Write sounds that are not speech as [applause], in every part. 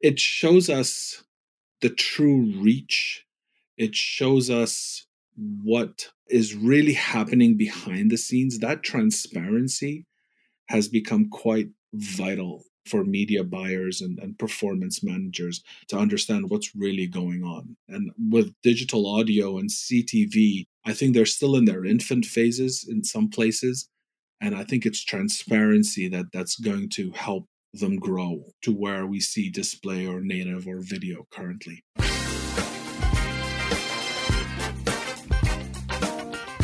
it shows us the true reach. It shows us what is really happening behind the scenes. That transparency has become quite vital for media buyers and, and performance managers to understand what's really going on. And with digital audio and CTV, I think they're still in their infant phases in some places. And I think it's transparency that that's going to help them grow to where we see display or native or video currently.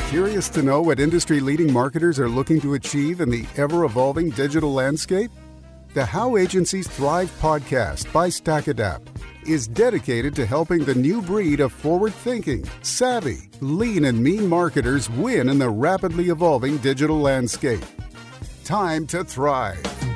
Curious to know what industry leading marketers are looking to achieve in the ever evolving digital landscape? The How Agencies Thrive podcast by StackAdapt is dedicated to helping the new breed of forward thinking, savvy, lean, and mean marketers win in the rapidly evolving digital landscape. Time to thrive.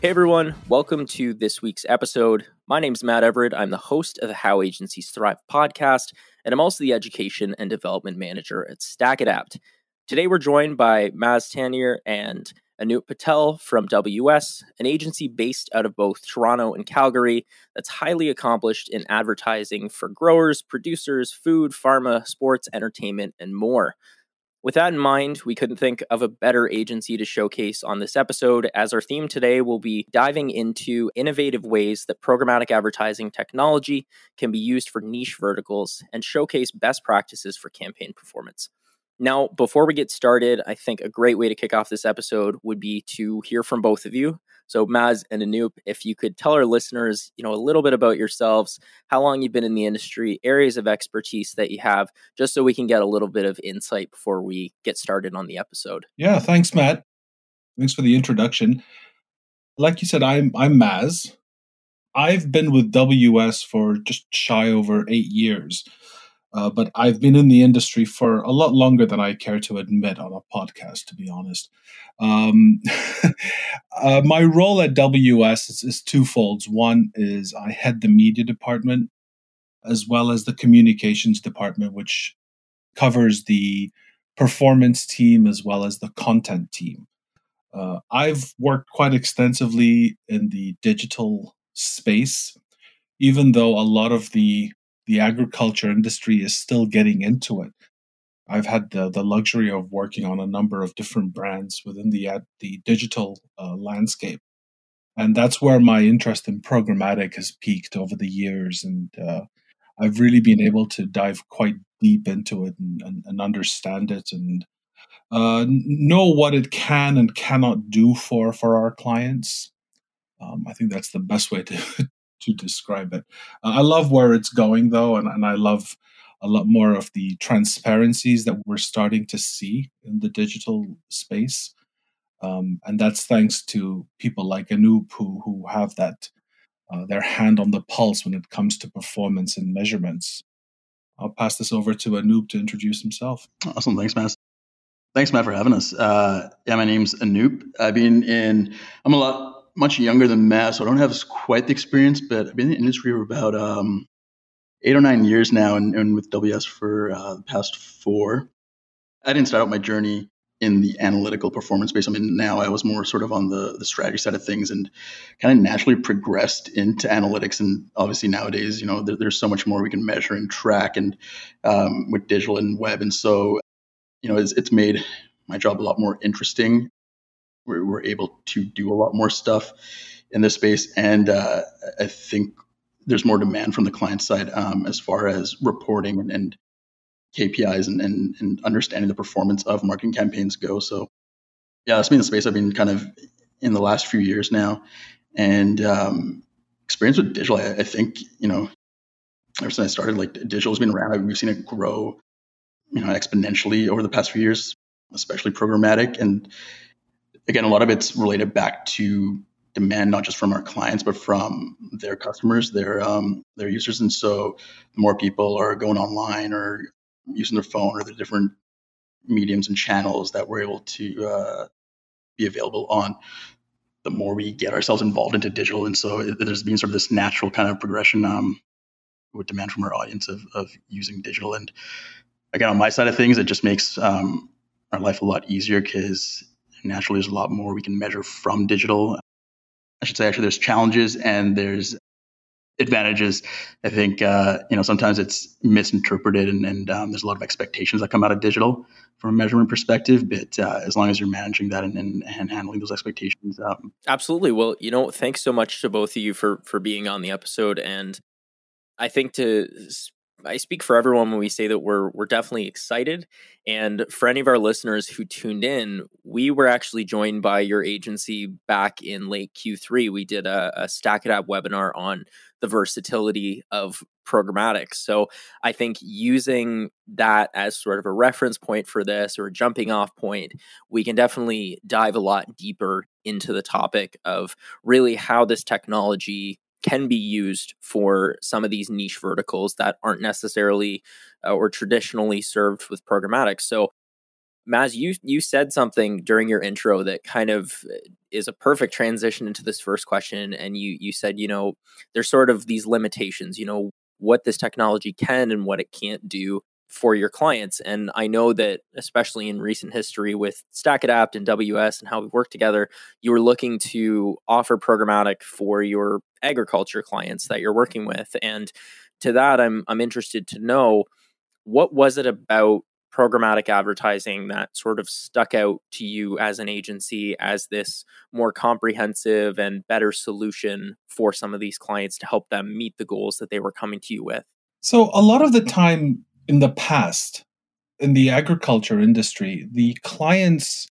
Hey everyone, welcome to this week's episode. My name is Matt Everett. I'm the host of the How Agencies Thrive podcast, and I'm also the education and development manager at StackAdapt. Today we're joined by Maz Tanier and Anup Patel from WS, an agency based out of both Toronto and Calgary that's highly accomplished in advertising for growers, producers, food, pharma, sports, entertainment, and more. With that in mind, we couldn't think of a better agency to showcase on this episode, as our theme today will be diving into innovative ways that programmatic advertising technology can be used for niche verticals and showcase best practices for campaign performance. Now, before we get started, I think a great way to kick off this episode would be to hear from both of you. So, Maz and Anoop, if you could tell our listeners, you know, a little bit about yourselves, how long you've been in the industry, areas of expertise that you have, just so we can get a little bit of insight before we get started on the episode. Yeah, thanks, Matt. Thanks for the introduction. Like you said, I'm I'm Maz. I've been with WS for just shy over eight years. Uh, but I've been in the industry for a lot longer than I care to admit on a podcast, to be honest. Um, [laughs] uh, my role at WS is, is twofold. One is I head the media department as well as the communications department, which covers the performance team as well as the content team. Uh, I've worked quite extensively in the digital space, even though a lot of the the agriculture industry is still getting into it. I've had the, the luxury of working on a number of different brands within the the digital uh, landscape, and that's where my interest in programmatic has peaked over the years, and uh, I've really been able to dive quite deep into it and, and, and understand it and uh, know what it can and cannot do for for our clients. Um, I think that's the best way to [laughs] to describe it. Uh, I love where it's going though, and, and I love a lot more of the transparencies that we're starting to see in the digital space. Um, and that's thanks to people like Anoop who, who have that uh, their hand on the pulse when it comes to performance and measurements. I'll pass this over to Anoop to introduce himself. Awesome. Thanks, Matt. Thanks, Matt, for having us. Uh, yeah, my name's Anoop. I've been in, I'm a lot much younger than Matt, so I don't have quite the experience, but I've been in the industry for about um, eight or nine years now, and, and with WS for uh, the past four. I didn't start out my journey in the analytical performance space. I mean, now I was more sort of on the, the strategy side of things and kind of naturally progressed into analytics. And obviously nowadays, you know, there, there's so much more we can measure and track and um, with digital and web. And so, you know, it's, it's made my job a lot more interesting we're, we're able to do a lot more stuff in this space, and uh, I think there's more demand from the client side um, as far as reporting and, and KPIs and, and, and, understanding the performance of marketing campaigns go. So, yeah, that's been the space I've been kind of in the last few years now, and um, experience with digital. I, I, think you know, ever since I started, like digital has been around. We've seen it grow, you know, exponentially over the past few years, especially programmatic, and again, a lot of it's related back to demand, not just from our clients, but from their customers, their um, their users. And so, the more people are going online or using their phone or the different mediums and channels that we're able to uh, be available on, the more we get ourselves involved into digital. And so, it, there's been sort of this natural kind of progression um, with demand from our audience of, of using digital. And again, on my side of things, it just makes um, our life a lot easier because naturally there's a lot more we can measure from digital. I should say actually there's challenges and there's advantages. I think uh, you know sometimes it's misinterpreted and, and um, there's a lot of expectations that come out of digital from a measurement perspective. But uh, as long as you're managing that and, and, and handling those expectations, um, absolutely. Well, you know, thanks so much to both of you for for being on the episode, and I think to I speak for everyone when we say that we're we're definitely excited. And for any of our listeners who tuned in, we were actually joined by your agency back in late Q3. We did a, a StackAdapt webinar on the versatility of programmatic. So I think using that as sort of a reference point for this or a jumping off point, we can definitely dive a lot deeper into the topic of really how this technology can be used for some of these niche verticals that aren't necessarily uh, or traditionally served with programmatic. So, Maz, you you said something during your intro that kind of uh, is a perfect transition into this first question, and you you said you know there's sort of these limitations, you know what this technology can and what it can't do for your clients. And I know that, especially in recent history with StackAdapt and WS and how we've worked together, you were looking to offer programmatic for your agriculture clients that you're working with. And to that, I'm I'm interested to know what was it about programmatic advertising that sort of stuck out to you as an agency as this more comprehensive and better solution for some of these clients to help them meet the goals that they were coming to you with? So, a lot of the time in the past in the agriculture industry the clients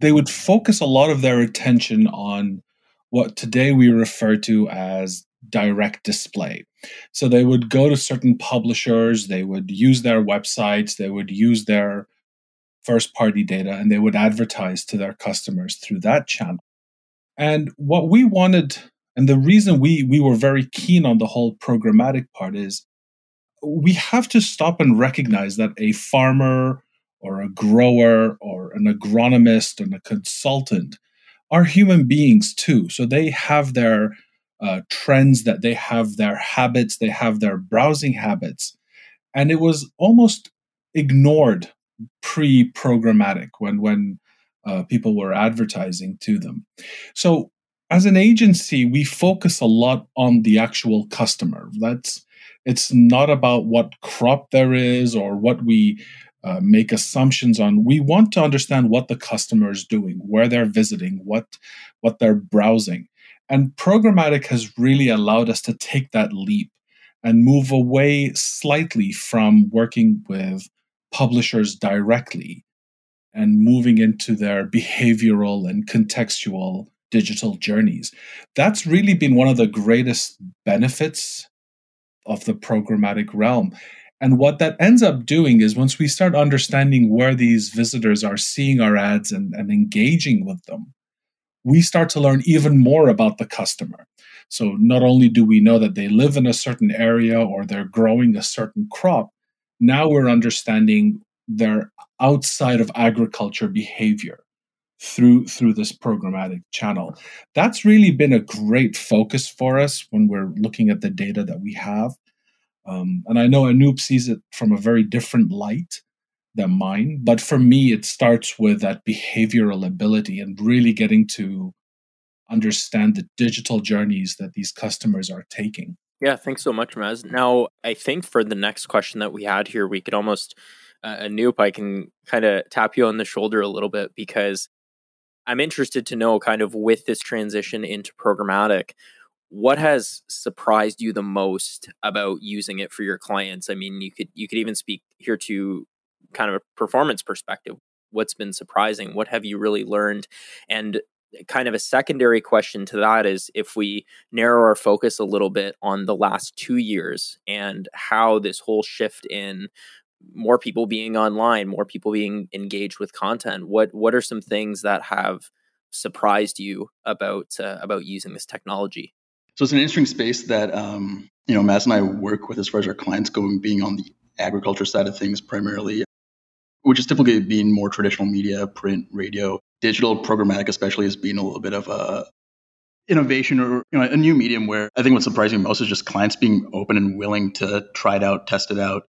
they would focus a lot of their attention on what today we refer to as direct display. So they would go to certain publishers they would use their websites they would use their first party data and they would advertise to their customers through that channel. And what we wanted and the reason we we were very keen on the whole programmatic part is we have to stop and recognize that a farmer or a grower or an agronomist and a consultant are human beings too. So they have their uh, trends, that they have their habits, they have their browsing habits. And it was almost ignored pre programmatic when, when uh, people were advertising to them. So as an agency, we focus a lot on the actual customer. That's it's not about what crop there is or what we uh, make assumptions on. We want to understand what the customer is doing, where they're visiting, what what they're browsing. And programmatic has really allowed us to take that leap and move away slightly from working with publishers directly and moving into their behavioral and contextual digital journeys. That's really been one of the greatest benefits of the programmatic realm. And what that ends up doing is once we start understanding where these visitors are seeing our ads and, and engaging with them, we start to learn even more about the customer. So not only do we know that they live in a certain area or they're growing a certain crop, now we're understanding their outside of agriculture behavior through through this programmatic channel. That's really been a great focus for us when we're looking at the data that we have. Um, and I know Anoop sees it from a very different light than mine, but for me, it starts with that behavioral ability and really getting to understand the digital journeys that these customers are taking. Yeah, thanks so much, Maz. Now, I think for the next question that we had here, we could almost, uh, Anoop, I can kind of tap you on the shoulder a little bit because I'm interested to know kind of with this transition into programmatic, what has surprised you the most about using it for your clients? I mean, you could you could even speak here to kind of a performance perspective. What's been surprising? What have you really learned? And kind of a secondary question to that is if we narrow our focus a little bit on the last two years and how this whole shift in more people being online, more people being engaged with content. What what are some things that have surprised you about uh, about using this technology? So it's an interesting space that um, you know Maz and I work with as far as our clients go, being on the agriculture side of things primarily, which is typically being more traditional media, print, radio, digital, programmatic, especially has been a little bit of a innovation or you know a new medium where I think what's surprising most is just clients being open and willing to try it out, test it out,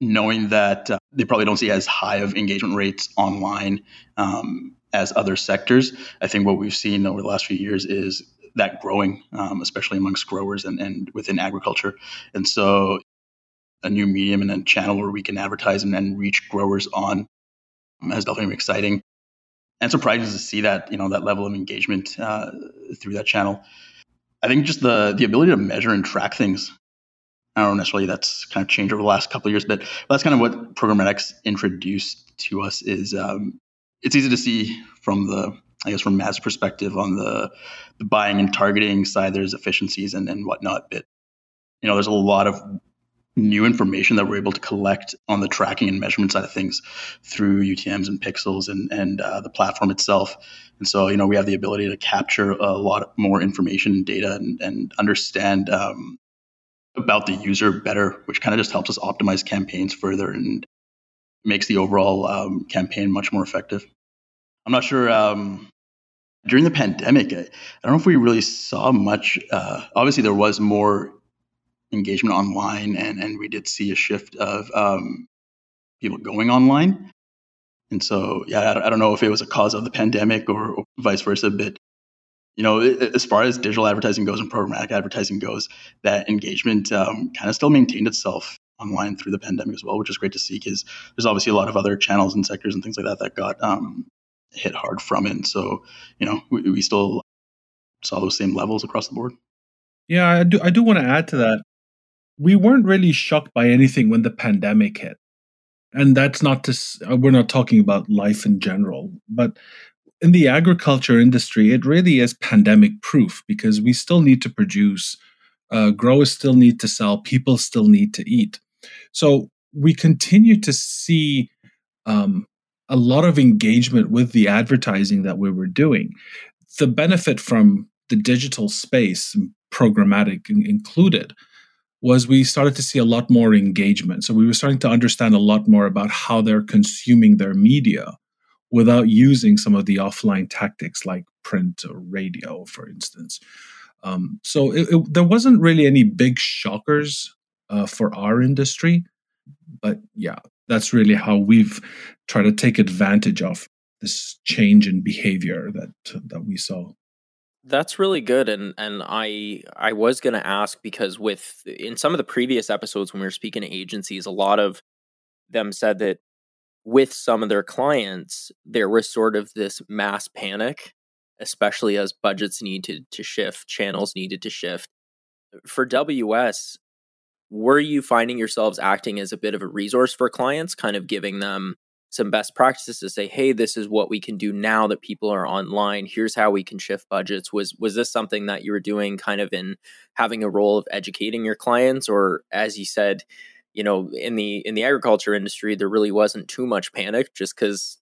knowing that uh, they probably don't see as high of engagement rates online um, as other sectors. I think what we've seen over the last few years is that growing, um, especially amongst growers and, and within agriculture. And so a new medium and a channel where we can advertise and then reach growers on um, has definitely been exciting and surprising to see that you know that level of engagement uh, through that channel. I think just the the ability to measure and track things. I don't know necessarily that's kind of changed over the last couple of years, but that's kind of what programmatics introduced to us. Is um, it's easy to see from the I guess from Matt's perspective on the, the buying and targeting side, there's efficiencies and, and whatnot. But you know, there's a lot of new information that we're able to collect on the tracking and measurement side of things through UTM's and pixels and, and uh, the platform itself. And so, you know, we have the ability to capture a lot more information and data and, and understand um, about the user better, which kind of just helps us optimize campaigns further and makes the overall um, campaign much more effective. I'm not sure. Um, during the pandemic, I, I, don't know if we really saw much. Uh, obviously, there was more engagement online, and and we did see a shift of um, people going online. And so, yeah, I, don't know if it was a cause of the pandemic or, or vice versa, but you know, as far as digital advertising goes and programmatic advertising goes, that engagement um, kind of still maintained itself online through the pandemic as well, which is great to see because there's obviously a lot of other channels and sectors and things like that that got um, hit hard from it. And so, you know, we, we still saw those same levels across the board. Yeah, I do. I do want to add to that we weren't really shocked by anything when the pandemic hit. And that's not to, uh, we're not talking about life in general, but in the agriculture industry, it really is pandemic proof because we still need to produce, uh, growers still need to sell, people still need to eat. So we continue to see um, a lot of engagement with the advertising that we were doing. The benefit from the digital space, programmatic included, was we started to see a lot more engagement. So we were starting to understand a lot more about how they're consuming their media without using some of the offline tactics like print or radio, for instance. Um, so it, it, there wasn't really any big shockers uh, for our industry, but yeah, that's really how we've tried to take advantage of this change in behavior that that we saw. That's really good and and I I was going to ask because with in some of the previous episodes when we were speaking to agencies a lot of them said that with some of their clients there was sort of this mass panic especially as budgets needed to shift channels needed to shift. For WS were you finding yourselves acting as a bit of a resource for clients kind of giving them some best practices to say hey this is what we can do now that people are online. Here's how we can shift budgets. Was was this something that you were doing kind of in having a role of educating your clients or as you said you know in the in the agriculture industry there really wasn't too much panic just cuz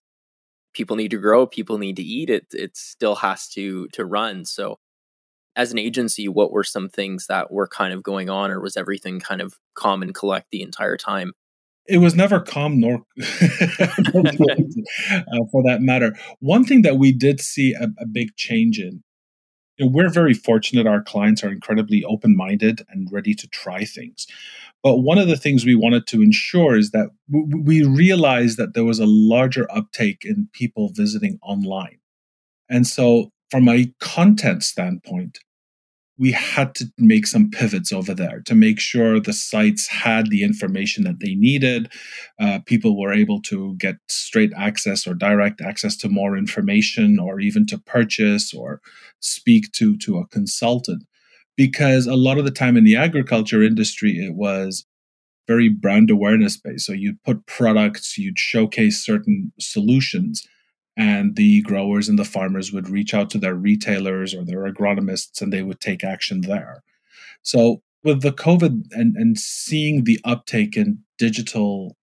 people need to grow people need to eat it it still has to to run so as an agency what were some things that were kind of going on or was everything kind of calm and collect the entire time it was never calm nor [laughs] uh, for that matter. One thing that we did see a, a big change in, we're very fortunate our clients are incredibly open minded and ready to try things. But one of the things we wanted to ensure is that w- we realized that there was a larger uptake in people visiting online. And so, from a content standpoint, we had to make some pivots over there to make sure the sites had the information that they needed. Uh, people were able to get straight access or direct access to more information, or even to purchase or speak to to a consultant. Because a lot of the time in the agriculture industry, it was very brand awareness based. So you'd put products, you'd showcase certain solutions and the growers and the farmers would reach out to their retailers or their agronomists and they would take action there. So with the COVID and, and seeing the uptake in digital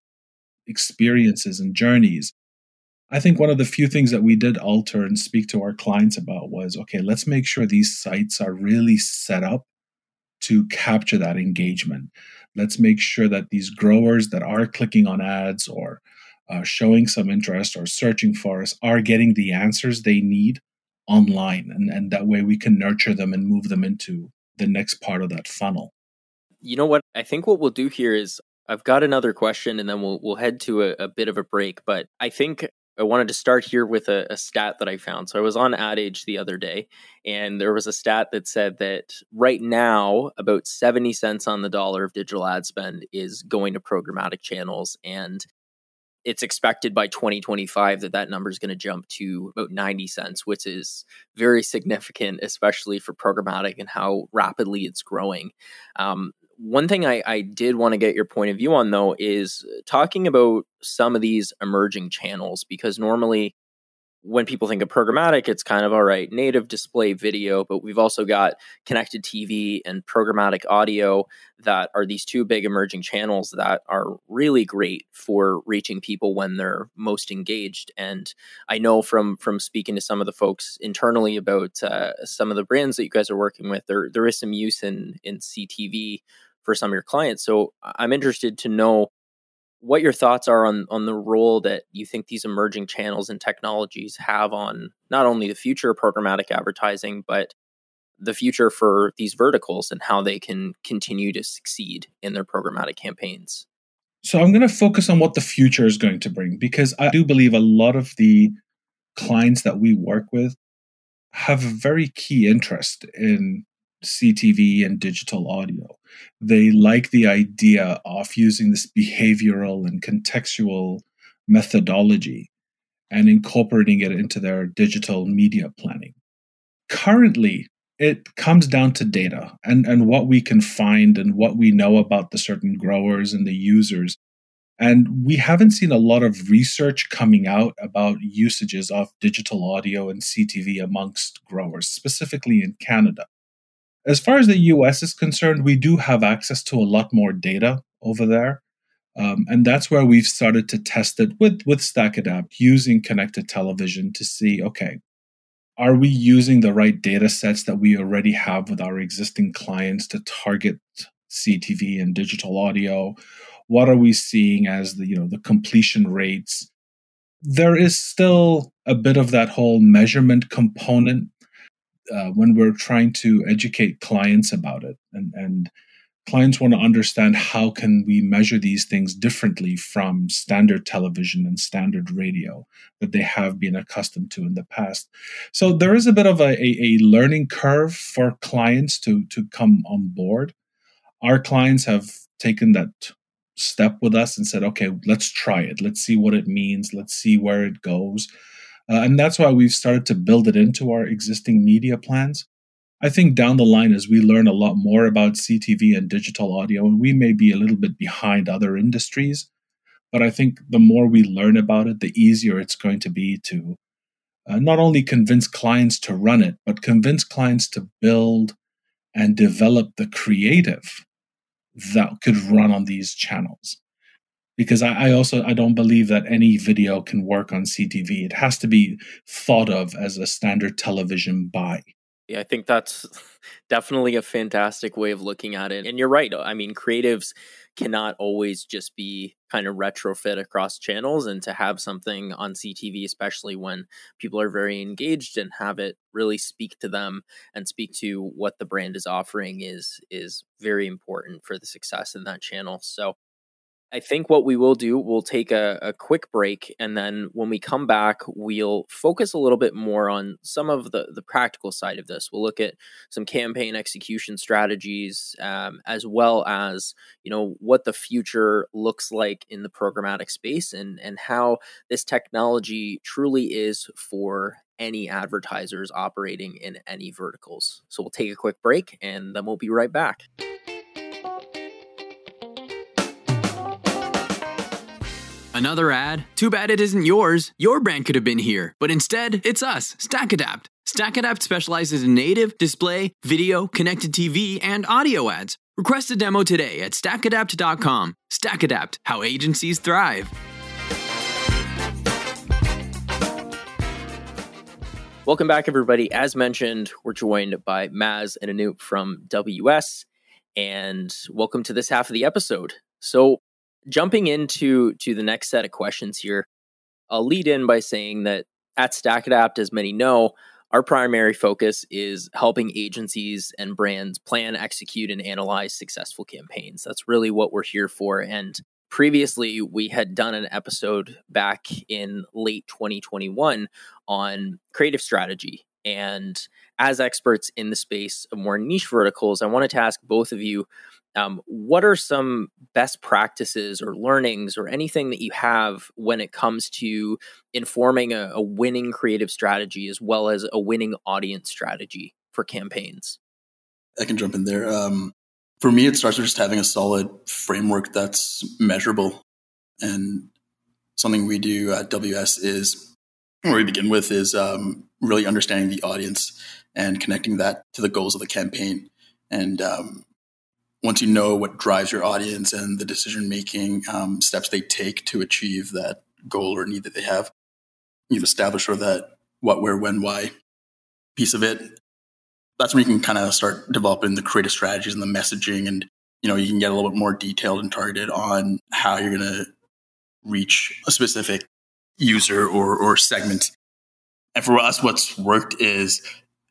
experiences and journeys, I think one of the few things that we did alter and speak to our clients about was okay, let's make sure these sites are really set up to capture that engagement. Let's make sure that these growers that are clicking on ads or uh, showing some interest or searching for us are getting the answers they need online. And, and that way we can nurture them and move them into the next part of that funnel. You know what? I think what we'll do here is I've got another question, and then we'll we'll head to a, a bit of a break. But I think I wanted to start here with a, a, stat that I found. So I was on Ad Age the other day, and there was a stat that said that right now, about 70 cents on the dollar of digital ad spend is going to programmatic channels. And it's expected by 2025 that that number is going to jump to about 90 cents, which is very significant, especially for programmatic and how rapidly it's growing. Um, one thing I, I did want to get your point of view on, though, is talking about some of these emerging channels, because normally when people think of programmatic, it's kind of all right, native display video, but we've also got connected TV and programmatic audio that are these two big emerging channels that are really great for reaching people when they're most engaged. And I know from from speaking to some of the folks internally about uh, some of the brands that you guys are working with, there there is some use in in CTV for some of your clients. So I'm interested to know what your thoughts are on on the role that you think these emerging channels and technologies have on not only the future of programmatic advertising but the future for these verticals and how they can continue to succeed in their programmatic campaigns. So I'm going to focus on what the future is going to bring because I do believe a lot of the clients that we work with have a very key interest in CTV and digital audio. They like the idea of using this behavioral and contextual methodology and incorporating it into their digital media planning. Currently, it comes down to data and, and what we can find and what we know about the certain growers and the users. And we haven't seen a lot of research coming out about usages of digital audio and CTV amongst growers, specifically in Canada. As far as the US is concerned, we do have access to a lot more data over there. Um, and that's where we've started to test it with, with StackAdapt using connected television to see okay, are we using the right data sets that we already have with our existing clients to target CTV and digital audio? What are we seeing as the you know the completion rates? There is still a bit of that whole measurement component uh, when we're trying to educate clients about it. And, and clients want to understand how can we measure these things differently from standard television and standard radio that they have been accustomed to in the past. So there is a bit of a, a, a learning curve for clients to to come on board. Our clients have taken that step with us and said okay let's try it. Let's see what it means. Let's see where it goes uh, and that's why we've started to build it into our existing media plans. I think down the line, as we learn a lot more about CTV and digital audio, and we may be a little bit behind other industries, but I think the more we learn about it, the easier it's going to be to uh, not only convince clients to run it, but convince clients to build and develop the creative that could run on these channels because I, I, also I don't believe that any video can work on CTV. It has to be thought of as a standard television buy. Yeah, I think that's [laughs] definitely a fantastic way of looking at it. And you're right. I mean, creatives cannot always just be kind of retrofit across channels and to have something on CTV, especially when people are very engaged and have it really speak to them and speak to what the brand is offering is is very important for the success in that channel. So I think what we will do, we'll take a, a, quick break. And then when we come back, we'll focus a little bit more on some of the, the practical side of this. We'll look at some campaign execution strategies, um, as well as, you know, what the future looks like in the programmatic space and, and how this technology truly is for any advertisers operating in any verticals. So we'll take a quick break and then we'll be right back. Another ad? Too bad it isn't yours. Your brand could have been here, but instead, it's us, StackAdapt. StackAdapt specializes in native, display, video, connected TV, and audio ads. Request a demo today at stackadapt.com. StackAdapt, how agencies thrive. Welcome back, everybody. As mentioned, we're joined by Maz and Anoop from WS, and welcome to this half of the episode. So, jumping into to the next set of questions here, I'll lead in by saying that at StackAdapt, as many know, Our primary focus is helping agencies and brands plan, execute, and analyze successful campaigns. That's really what we're here for. And previously, we had done an episode back in late 2021 on creative strategy. And as experts in the space of more niche verticals, I wanted to ask both of you um, what are some best practices or learnings or anything that you have when it comes to informing a, a winning creative strategy as well as a winning audience strategy for campaigns? I can jump in there. Um, for me, it starts with just having a solid framework that's measurable. And something we do at WS is where we begin with is um, really understanding the audience and connecting that to the goals of the campaign. And um, once you know what drives your audience and the decision making um, steps they take to achieve that goal or need that they have, you've established sort of that what, where, when, why piece of it. That's when you can kind of start developing the creative strategies and the messaging, and you know you can get a little bit more detailed and targeted on how you're going to reach a specific user or or segment. And for us, what's worked is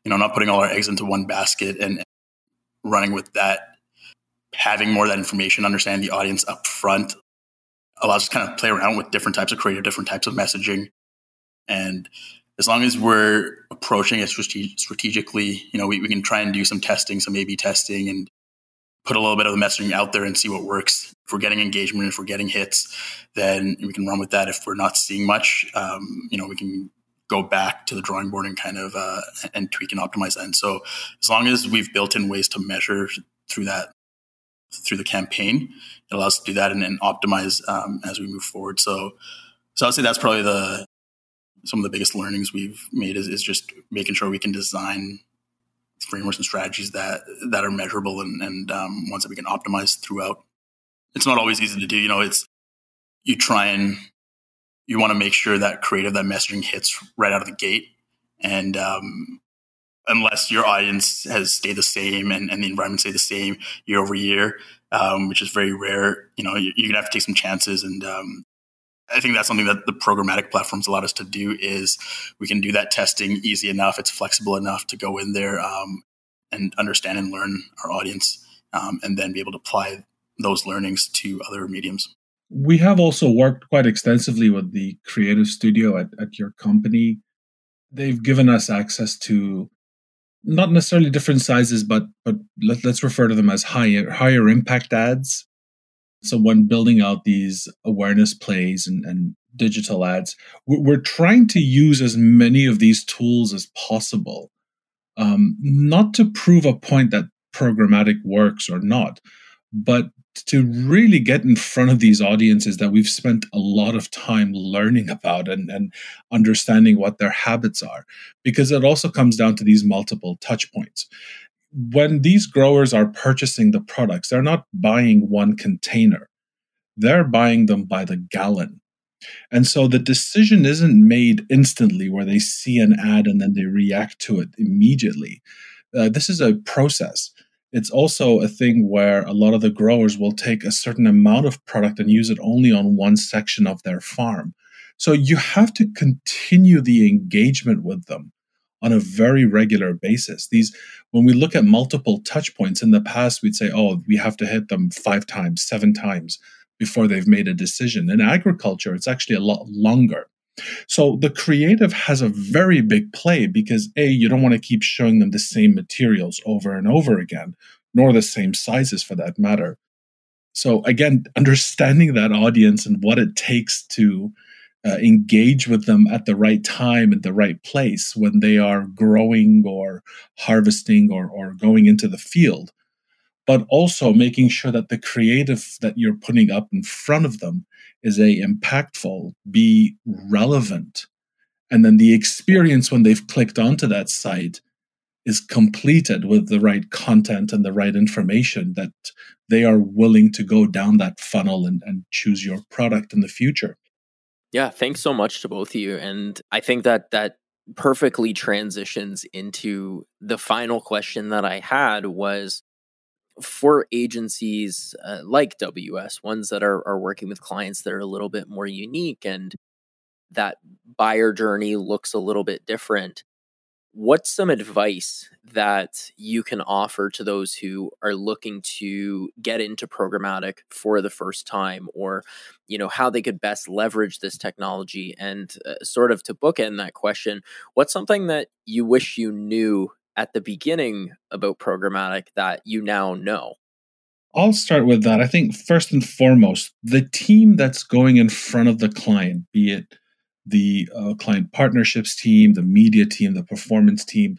you know not putting all our eggs into one basket and running with that having more of that information, understanding the audience up front allows us to kind of play around with different types of creative, different types of messaging. And as long as we're approaching it strategically, you know, we, we can try and do some testing, some A-B testing and put a little bit of the messaging out there and see what works. If we're getting engagement, if we're getting hits, then we can run with that. If we're not seeing much, um, you know, we can go back to the drawing board and kind of uh, and tweak and optimize that. And so as long as we've built in ways to measure through that through the campaign. It allows us to do that and, optimize um, as we move forward. So, so I'd say that's probably the some of the biggest learnings we've made is, is just making sure we can design frameworks and strategies that that are measurable and, and um, ones that we can optimize throughout. It's not always easy to do. You know, it's you try and you want to make sure that creative, that messaging hits right out of the gate, and um, unless your audience has stayed the same and, and the environment stay the same year over year, um, which is very rare. You know, you're, you're gonna have to take some chances, and um, I think that's something that the programmatic platforms allowed us to do. Is we can do that testing easy enough. It's flexible enough to go in there um, and understand and learn our audience, um, and then be able to apply those learnings to other mediums. We have also worked quite extensively with the creative studio at, at your company. They've given us access to not necessarily different sizes, but but let, us refer to them as higher higher impact ads. So when building out these awareness plays and, and digital ads, we're, trying to use as many of these tools as possible, um, not to prove a point that programmatic works or not, but to really get in front of these audiences that we've spent a lot of time learning about and, and understanding what their habits are. Because it also comes down to these multiple touch points. When these growers are purchasing the products they're not buying one container. They're buying them by the gallon. And so the decision isn't made instantly where they see an ad and then they react to it immediately. Uh, this is a process it's also a thing where a lot of the growers will take a certain amount of product and use it only on one section of their farm. So you have to continue the engagement with them on a very regular basis. These, when we look at multiple touch points in the past, we'd say, oh, we have to hit them five times, seven times before they've made a decision. In agriculture, it's actually a lot longer. So the creative has a very big play because A, you don't want to keep showing them the same materials over and over again, nor the same sizes for that matter. So again, understanding that audience and what it takes to uh, engage with them at the right time at the right place when they are growing or harvesting or, or going into the field but also making sure that the creative that you're putting up in front of them is a impactful be relevant. And then the experience when they've clicked onto that site is completed with the right content and the right information that they are willing to go down that funnel and, and choose your product in the future. Yeah thanks so much to both of you. And i think that that perfectly transitions into the final question that i had was for agencies uh, like WS, ones that are, are working with clients that are a little bit more unique and that buyer journey looks a little bit different, what's some advice that you can offer to those who are looking to get into programmatic for the first time or you know how they could best leverage this technology? And uh, sort of to bookend that question what's something that you wish you knew at the beginning about programmatic that you now know I'll start with that. I think first and foremost, the team that's going in front of the client, be it the uh, client partnerships team, the media team, the performance team,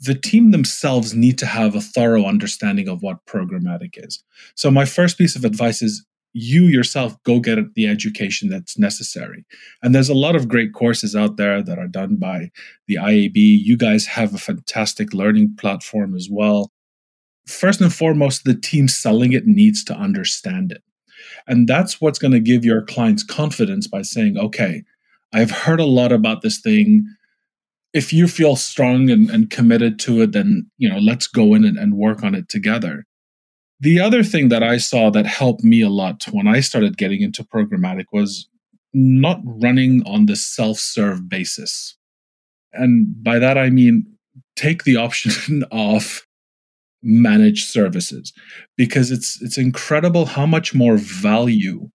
the team themselves need to have a thorough understanding of what programmatic is. So, my first piece of advice is you yourself go get the education that's necessary. And there's a lot of great courses out there that are done by the IAB. You guys have a fantastic learning platform as well. First and foremost, the team selling it needs to understand it. And that's what's going to give your clients confidence by saying, okay, I've heard a lot about this thing. If you feel strong and, and committed to it, then you know, let's go in and, and work on it together. The other thing that I saw that helped me a lot when I started getting into programmatic was not running on the self-serve basis. And by that I mean take the option [laughs] of managed services because it's it's incredible how much more value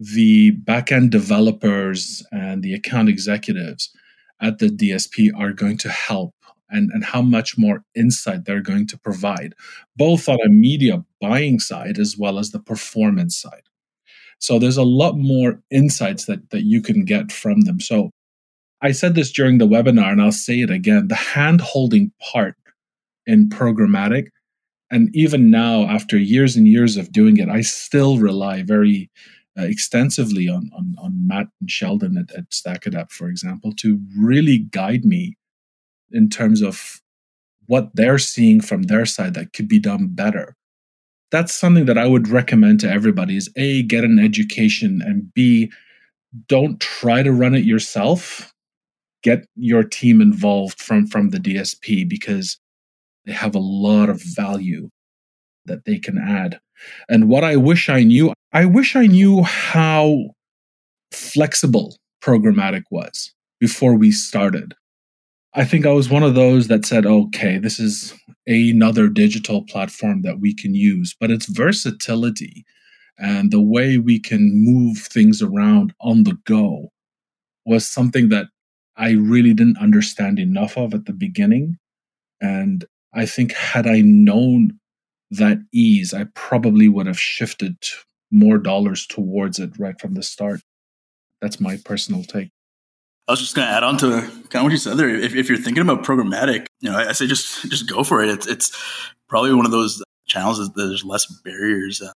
the backend developers and the account executives at the DSP are going to help and, and how much more insight they're going to provide, both on a media buying side as well as the performance side. So there's a lot more insights that, that you can get from them. So I said this during the webinar and I'll say it again the hand holding part in programmatic. And even now, after years and years of doing it, I still rely very uh, extensively on, on, on Matt and Sheldon at, at StackAdapt, for example, to really guide me in terms of what they're seeing from their side that could be done better. That's something that I would recommend to everybody is A, get an education and B, don't try to run it yourself. Get your team involved from, from the DSP because they have a lot of value that they can add. And what I wish I knew, I wish I knew how flexible programmatic was before we started. I think I was one of those that said, okay, this is another digital platform that we can use, but its versatility and the way we can move things around on the go was something that I really didn't understand enough of at the beginning. And I think had I known that ease, I probably would have shifted more dollars towards it right from the start. That's my personal take. I was just going to add on to kind of what you said there. If, if you're thinking about programmatic, you know, I, I, say just just go for it. It's it's probably one of those channels that there's less barriers uh,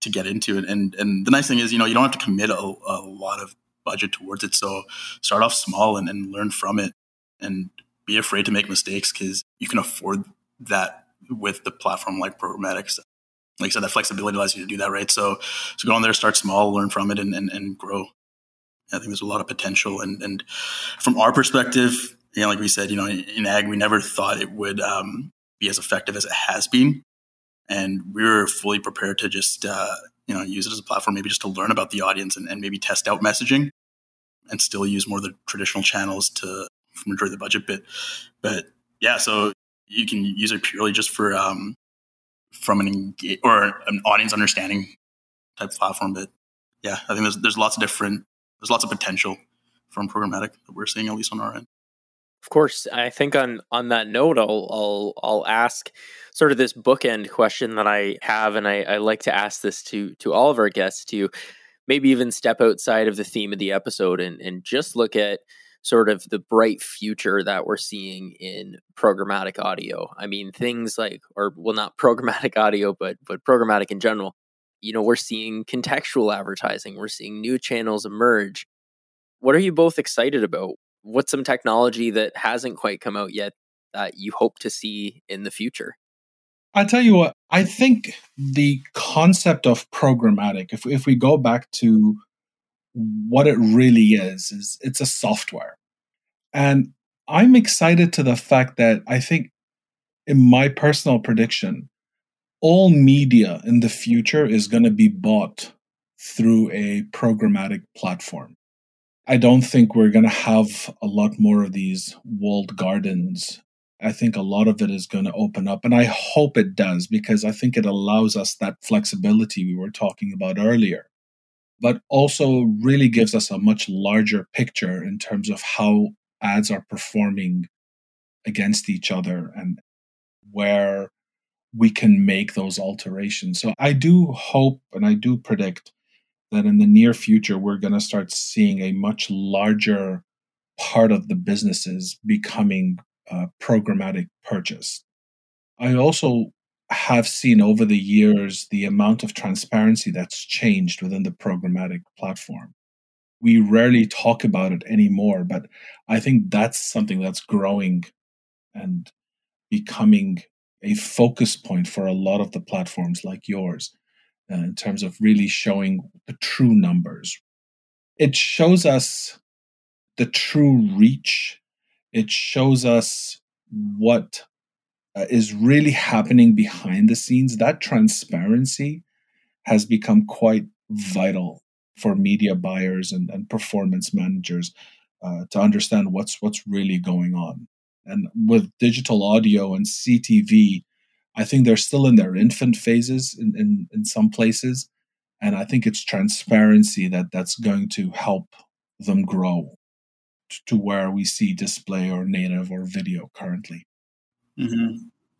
to get into, it. and and the nice thing is, you know, you don't have to commit a, a lot of budget towards it. So start off small and, and learn from it, and be afraid to make mistakes because you can afford that with the platform like programmatic stuff. Like I said, that flexibility allows you to do that, right? So, so go on there, start small, learn from it, and, and, and grow. I think there's a lot of potential. And, and from our perspective, you know, like we said, you know, in, ag, we never thought it would um, be as effective as it has been. And we were fully prepared to just, uh, you know, use it as a platform, maybe just to learn about the audience and, and maybe test out messaging and still use more of the traditional channels to majority of the budget bit. But yeah, so you can use it purely just for um, from an engage or an audience understanding type platform. But yeah, I think there's there's lots of different there's lots of potential from programmatic that we're seeing at least on our end. Of course, I think on on that note, I'll I'll I'll ask sort of this bookend question that I have, and I, I like to ask this to to all of our guests to maybe even step outside of the theme of the episode and and just look at sort of the bright future that we're seeing in programmatic audio. I mean, things like, or well, not [laughs] programmatic audio, but but programmatic in general. You know, we're seeing contextual advertising. We're seeing new channels emerge. What are you both excited about? What's some technology that hasn't quite come out yet that you hope to see in the future? I tell you what, I think the concept of programmatic, if if we go back to what it really is is it's a software and i'm excited to the fact that i think in my personal prediction all media in the future is going to be bought through a programmatic platform. I don't think we're going to have a lot more of these walled gardens. I think a lot of it is going to open up, and I hope it does because I think it allows us that flexibility we were talking about earlier, but also really gives us a much larger picture in terms of how ads are performing against each other and where we can make those alterations. So I do hope and I do predict that in the near future, we're going to start seeing a much larger part of the businesses becoming uh, programmatic purchase. I also have seen over the years the amount of transparency that's changed within the programmatic platform. We rarely talk about it anymore, but I think that's something that's growing and becoming a focus point for a lot of the platforms like yours uh, in terms of really showing the true numbers. It shows us the true reach. It shows us what uh, is really happening behind the scenes. That transparency has become quite vital for media buyers and, and performance managers uh, to understand what's what's really going on. And with digital audio and CTV, I think they're still in their infant phases in, in, in some places. And I think it's transparency that that's going to help them grow to where we see display or native or video currently. Mm-hmm.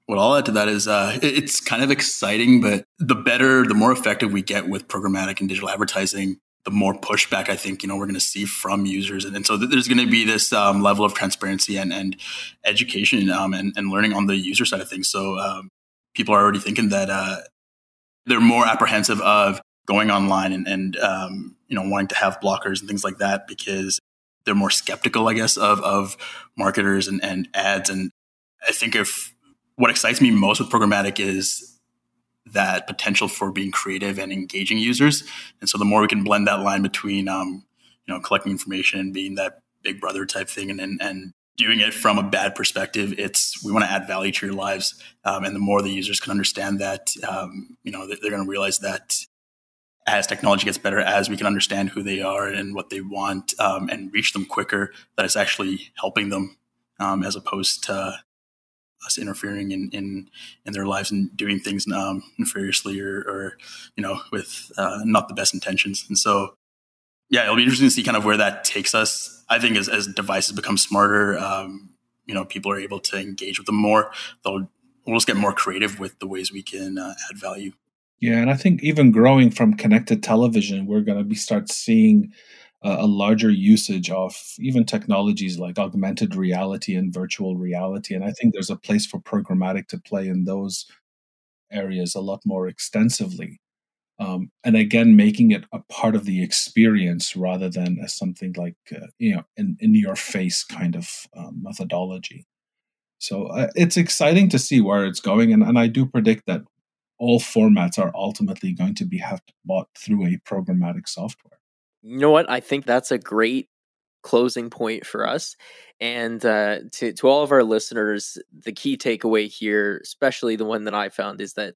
What I'll add to that is uh, it's kind of exciting, but the better, the more effective we get with programmatic and digital advertising, the more pushback I think you know we're going to see from users, and, and so there's going to be this um, level of transparency and, and education um, and, and, learning on the user side of things. So um, people are already thinking that uh, they're more apprehensive of going online and, and um, you know wanting to have blockers and things like that because they're more skeptical, I guess, of of marketers and, and ads. And I think if what excites me most with programmatic is that potential for being creative and engaging users. And so the more we can blend that line between um, you know collecting information being that big brother type thing and, and, and doing it from a bad perspective. It's we want to add value to your lives, um, and the more the users can understand that, um, you know, they're going to realize that as technology gets better, as we can understand who they are and what they want, um, and reach them quicker, that it's actually helping them, um, as opposed to us interfering in, in, in their lives and doing things um, nefariously or, or, you know, with uh, not the best intentions. And so, yeah, it'll be interesting to see kind of where that takes us I think as, as devices become smarter, um, you know, people are able to engage with them more. They'll we'll just get more creative with the ways we can uh, add value. Yeah, and I think even growing from connected television, we're going to be start seeing a larger usage of even technologies like augmented reality and virtual reality. And I think there's a place for programmatic to play in those areas a lot more extensively. Um, and again making it a part of the experience rather than as something like uh, you know in, in your face kind of um, methodology. So uh, it's exciting to see where it's going and, and i do predict that all formats are ultimately going to be have bought through a programmatic software you know what? I think that's a great closing point for us and uh, to, to all of our listeners the key takeaway here especially the one that i found is that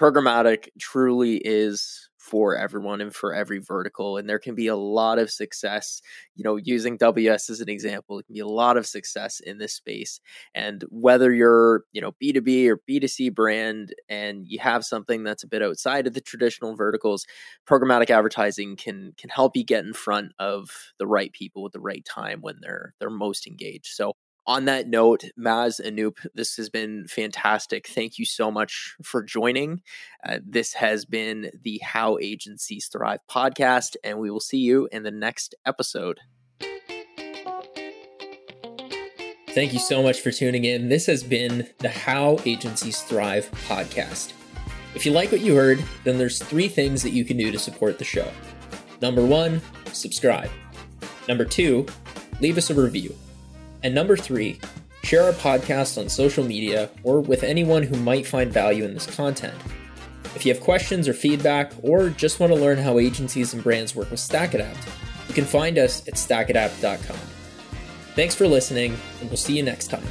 programmatic truly is for everyone and for every vertical and there can be a lot of success. You know using ws as an example it can be a lot of success in this space and whether you're you know b2b or b2c brand and you have something that's a bit outside of the traditional verticals programmatic advertising can can help you get in front of the right people at the right time when they're they're most engaged. So on that note, Maz Anoop, this has been fantastic. Thank you so much for joining. Uh, this has been the How Agencies Thrive podcast, and we will see you in the next episode. Thank you so much for tuning in. This has been the How Agencies Thrive podcast. If you like what you heard, then there's three things that you can do to support the show. Number one, subscribe. Number two, leave us a review. And number three, share our podcast on social media or with anyone who might find value in this content. If you have questions or feedback, or just want to learn how agencies and brands work with StackAdapt, you can find us at stackadapt.com. Thanks for listening, and we'll see you next time.